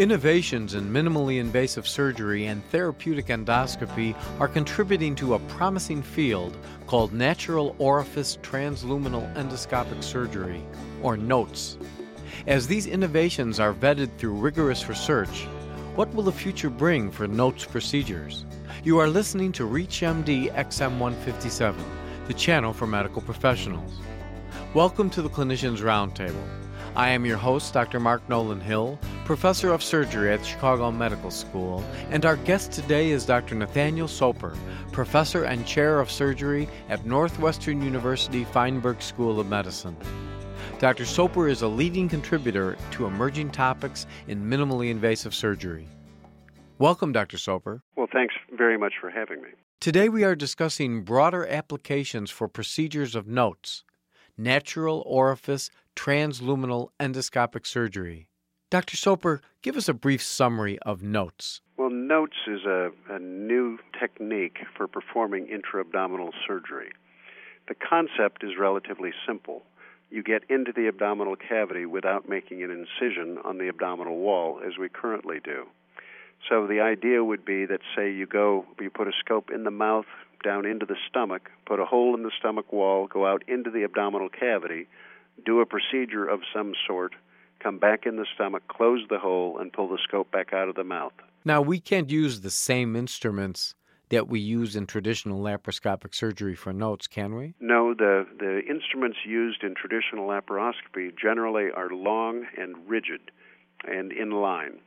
Innovations in minimally invasive surgery and therapeutic endoscopy are contributing to a promising field called natural orifice transluminal endoscopic surgery, or NOTES. As these innovations are vetted through rigorous research, what will the future bring for NOTES procedures? You are listening to ReachMD XM157, the channel for medical professionals. Welcome to the Clinicians Roundtable. I am your host, Dr. Mark Nolan Hill, professor of surgery at Chicago Medical School, and our guest today is Dr. Nathaniel Soper, professor and chair of surgery at Northwestern University Feinberg School of Medicine. Dr. Soper is a leading contributor to emerging topics in minimally invasive surgery. Welcome, Dr. Soper. Well, thanks very much for having me. Today we are discussing broader applications for procedures of NOTES, natural orifice transluminal endoscopic surgery. Dr. Soper, give us a brief summary of NOTES. Well, NOTES is a, a new technique for performing intra-abdominal surgery. The concept is relatively simple. You get into the abdominal cavity without making an incision on the abdominal wall, as we currently do. So the idea would be that, say, you go, you put a scope in the mouth, down into the stomach, put a hole in the stomach wall, go out into the abdominal cavity, do a procedure of some sort, come back in the stomach, close the hole, and pull the scope back out of the mouth. Now, we can't use the same instruments that we use in traditional laparoscopic surgery for notes, can we? No, the, the instruments used in traditional laparoscopy generally are long and rigid and in line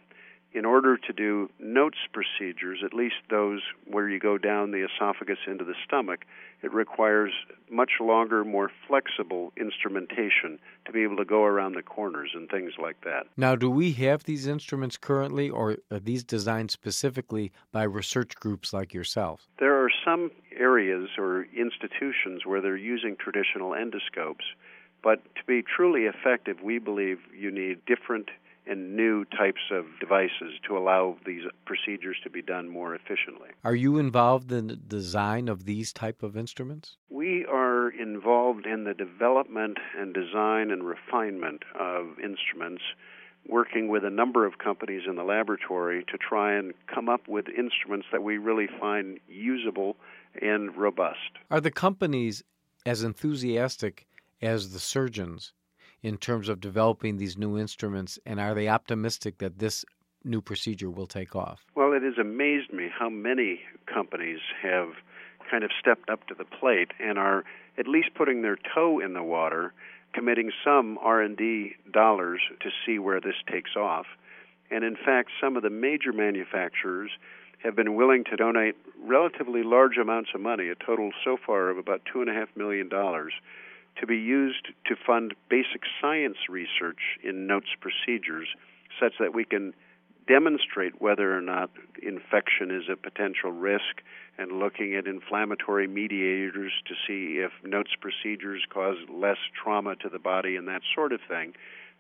in order to do notes procedures, at least those where you go down the esophagus into the stomach, it requires much longer, more flexible instrumentation to be able to go around the corners and things like that. Now, do we have these instruments currently, or are these designed specifically by research groups like yourself? There are some areas or institutions where they're using traditional endoscopes, but to be truly effective, we believe you need different and new types of devices to allow these procedures to be done more efficiently. Are you involved in the design of these type of instruments? We are involved in the development and design and refinement of instruments working with a number of companies in the laboratory to try and come up with instruments that we really find usable and robust. Are the companies as enthusiastic as the surgeons in terms of developing these new instruments, and are they optimistic that this new procedure will take off? Well, it has amazed me how many companies have kind of stepped up to the plate and are at least putting their toe in the water, committing some R&D dollars to see where this takes off. And in fact, some of the major manufacturers have been willing to donate relatively large amounts of money, a total so far of about two and a half million dollars, to be used to fund basic science research in notes procedures such that we can demonstrate whether or not infection is a potential risk and looking at inflammatory mediators to see if notes procedures cause less trauma to the body and that sort of thing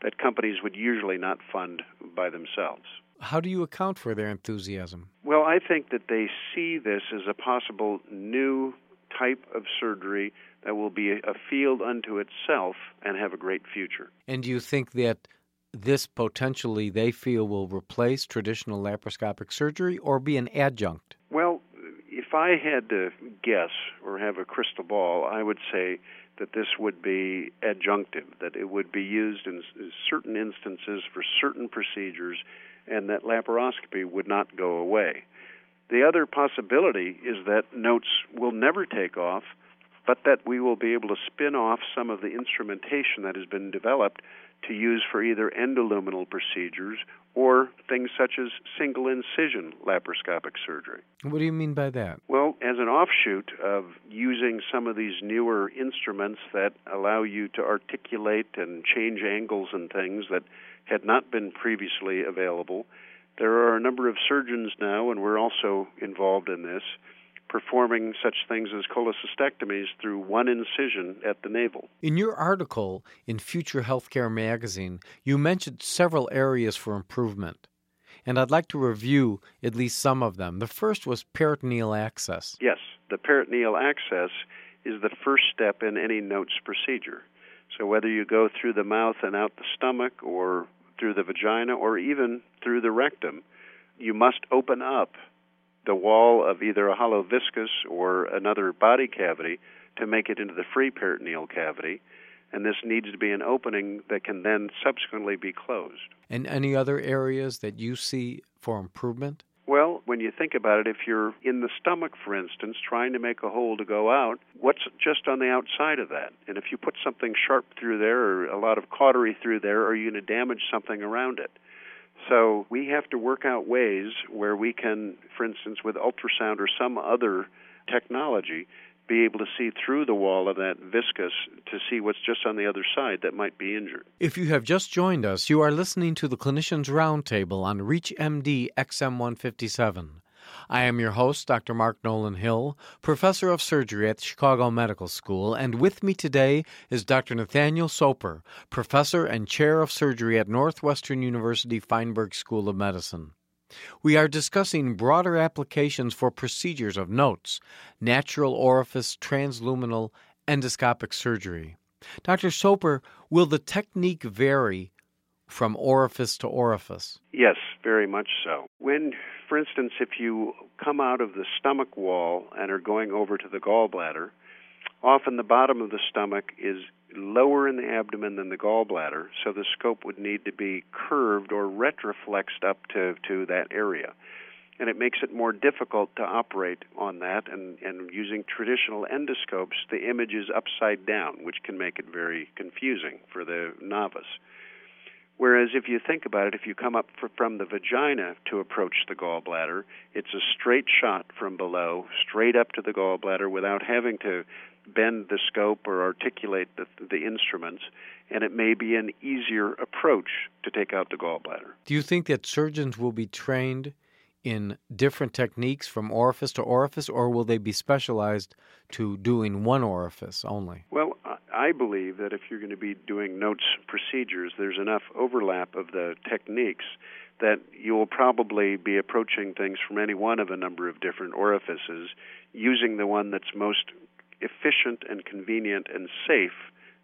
that companies would usually not fund by themselves. How do you account for their enthusiasm? Well, I think that they see this as a possible new type of surgery that will be a field unto itself and have a great future. And do you think that this potentially they feel will replace traditional laparoscopic surgery or be an adjunct? Well, if I had to guess or have a crystal ball, I would say that this would be adjunctive, that it would be used in certain instances for certain procedures, and that laparoscopy would not go away. The other possibility is that notes will never take off but that we will be able to spin off some of the instrumentation that has been developed to use for either endoluminal procedures or things such as single incision laparoscopic surgery. What do you mean by that? Well, as an offshoot of using some of these newer instruments that allow you to articulate and change angles and things that had not been previously available, there are a number of surgeons now, and we're also involved in this, performing such things as cholecystectomies through one incision at the navel. In your article in Future Healthcare magazine, you mentioned several areas for improvement. And I'd like to review at least some of them. The first was peritoneal access. Yes, the peritoneal access is the first step in any notes procedure. So whether you go through the mouth and out the stomach or through the vagina or even through the rectum, you must open up the wall of either a hollow viscus or another body cavity to make it into the free peritoneal cavity. And this needs to be an opening that can then subsequently be closed. And any other areas that you see for improvement? When you think about it, if you're in the stomach, for instance, trying to make a hole to go out, what's just on the outside of that? And if you put something sharp through there or a lot of cautery through there, are you going to damage something around it? So we have to work out ways where we can, for instance, with ultrasound or some other technology, be able to see through the wall of that viscus to see what's just on the other side that might be injured. If you have just joined us, you are listening to the Clinicians Roundtable on ReachMD XM157. I am your host, Dr. Mark Nolan Hill, professor of surgery at Chicago Medical School, and with me today is Dr. Nathaniel Soper, professor and chair of surgery at Northwestern University Feinberg School of Medicine. We are discussing broader applications for procedures of notes, natural orifice, transluminal, endoscopic surgery. Dr. Soper, will the technique vary from orifice to orifice? Yes, very much so. When, for instance, if you come out of the stomach wall and are going over to the gallbladder, often the bottom of the stomach is lower in the abdomen than the gallbladder, so the scope would need to be curved or retroflexed up to, to that area. And it makes it more difficult to operate on that. And, and using traditional endoscopes, the image is upside down, which can make it very confusing for the novice. Whereas if you think about it, if you come up from the vagina to approach the gallbladder, it's a straight shot from below, straight up to the gallbladder without having to bend the scope or articulate the, the instruments, and it may be an easier approach to take out the gallbladder. Do you think that surgeons will be trained in different techniques from orifice to orifice, or will they be specialized to doing one orifice only? Well, I believe that if you're going to be doing notes procedures, there's enough overlap of the techniques that you will probably be approaching things from any one of a number of different orifices, using the one that's most efficient and convenient and safe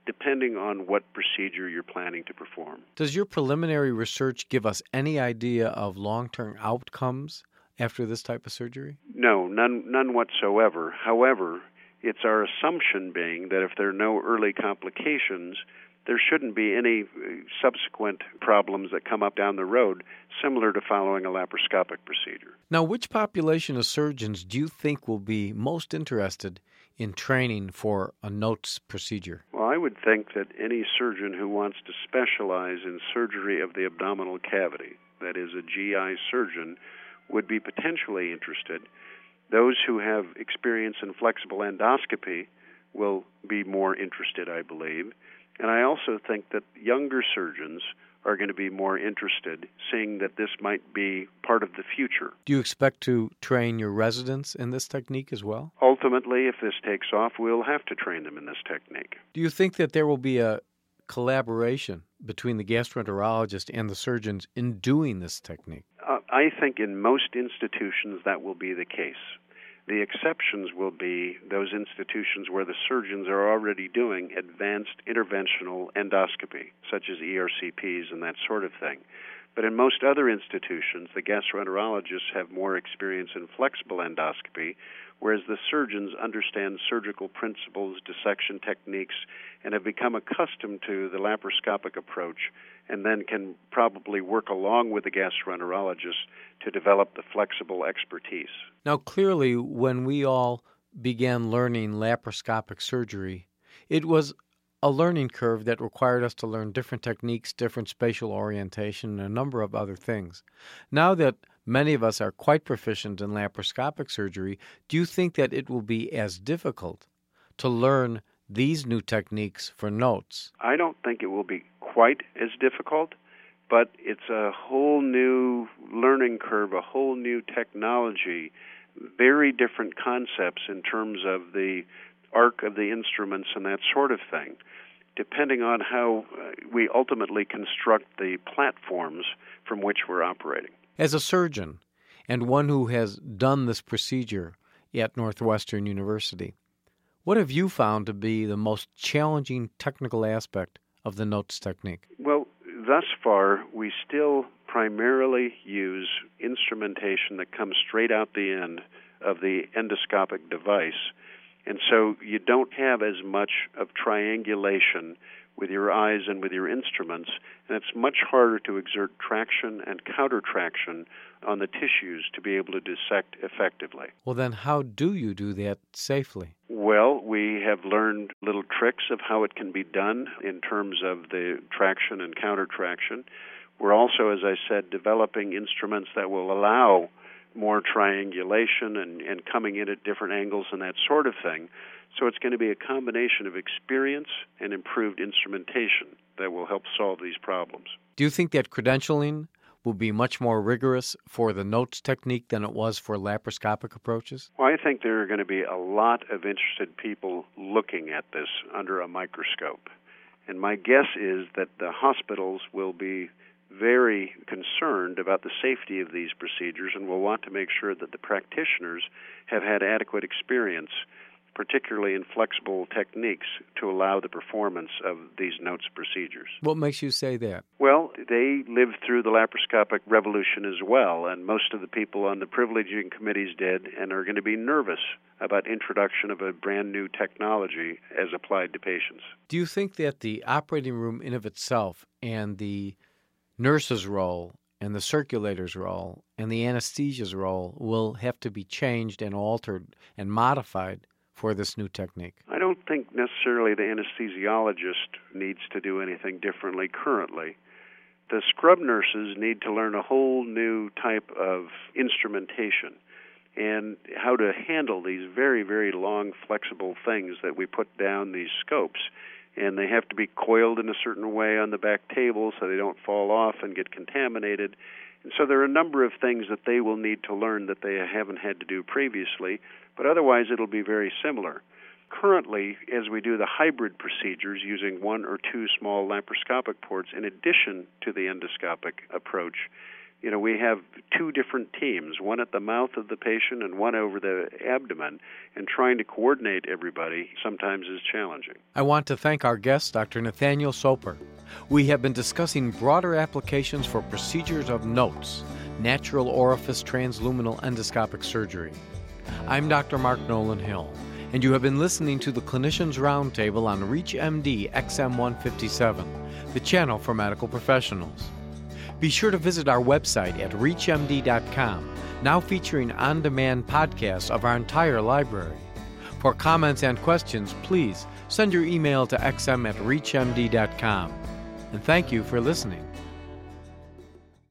depending on what procedure you're planning to perform. Does your preliminary research give us any idea of long term outcomes after this type of surgery? No, none, none whatsoever. However, it's our assumption being that if there are no early complications, there shouldn't be any uh, subsequent problems that come up down the road similar to following a laparoscopic procedure. Now, which population of surgeons do you think will be most interested in training for a notes procedure? Well, I would think that any surgeon who wants to specialize in surgery of the abdominal cavity, that is, a GI surgeon, would be potentially interested. Those who have experience in flexible endoscopy will be more interested, I believe. And I also think that younger surgeons are going to be more interested, seeing that this might be part of the future. Do you expect to train your residents in this technique as well? Ultimately, if this takes off, we'll have to train them in this technique. Do you think that there will be a collaboration between the gastroenterologist and the surgeons in doing this technique? Uh, I think in most institutions that will be the case. The exceptions will be those institutions where the surgeons are already doing advanced interventional endoscopy, such as ERCPs and that sort of thing. But in most other institutions, the gastroenterologists have more experience in flexible endoscopy, whereas the surgeons understand surgical principles, dissection techniques, and have become accustomed to the laparoscopic approach and then can probably work along with the gastroenterologist to develop the flexible expertise. Now, clearly, when we all began learning laparoscopic surgery, it was a learning curve that required us to learn different techniques, different spatial orientation, and a number of other things. Now that many of us are quite proficient in laparoscopic surgery, do you think that it will be as difficult to learn these new techniques for notes? I don't think it will be quite as difficult, but it's a whole new learning curve, a whole new technology, very different concepts in terms of the arc of the instruments and that sort of thing, depending on how uh, we ultimately construct the platforms from which we're operating. As a surgeon and one who has done this procedure at Northwestern University, what have you found to be the most challenging technical aspect of the notes technique? Well, thus far, we still primarily use instrumentation that comes straight out the end of the endoscopic device. And so you don't have as much of triangulation with your eyes and with your instruments, and it's much harder to exert traction and counter traction on the tissues to be able to dissect effectively. Well, then, how do you do that safely? Well, we have learned little tricks of how it can be done in terms of the traction and counter traction. We're also, as I said, developing instruments that will allow more triangulation and, and coming in at different angles and that sort of thing. So it's going to be a combination of experience and improved instrumentation that will help solve these problems. Do you think that credentialing will be much more rigorous for the notes technique than it was for laparoscopic approaches? Well, I think there are going to be a lot of interested people looking at this under a microscope. And my guess is that the hospitals will be very concerned about the safety of these procedures and will want to make sure that the practitioners have had adequate experience particularly in flexible techniques, to allow the performance of these notes procedures. What makes you say that? Well, they lived through the laparoscopic revolution as well, and most of the people on the privileging committees did, and are going to be nervous about introduction of a brand new technology as applied to patients. Do you think that the operating room in of itself and the nurse's role and the circulator's role and the anesthesia's role will have to be changed and altered and modified for this new technique? I don't think necessarily the anesthesiologist needs to do anything differently currently. The scrub nurses need to learn a whole new type of instrumentation and how to handle these very, very long, flexible things that we put down these scopes. And they have to be coiled in a certain way on the back table so they don't fall off and get contaminated. And so there are a number of things that they will need to learn that they haven't had to do previously but otherwise it'll be very similar. Currently, as we do the hybrid procedures using one or two small laparoscopic ports in addition to the endoscopic approach, you know, we have two different teams, one at the mouth of the patient and one over the abdomen, and trying to coordinate everybody sometimes is challenging. I want to thank our guest, Dr. Nathaniel Soper. We have been discussing broader applications for procedures of notes, natural orifice transluminal endoscopic surgery. I'm Dr. Mark Nolan Hill, and you have been listening to the Clinicians Roundtable on ReachMD XM157, the channel for medical professionals. Be sure to visit our website at ReachMD.com, now featuring on demand podcasts of our entire library. For comments and questions, please send your email to xm at ReachMD.com. And thank you for listening.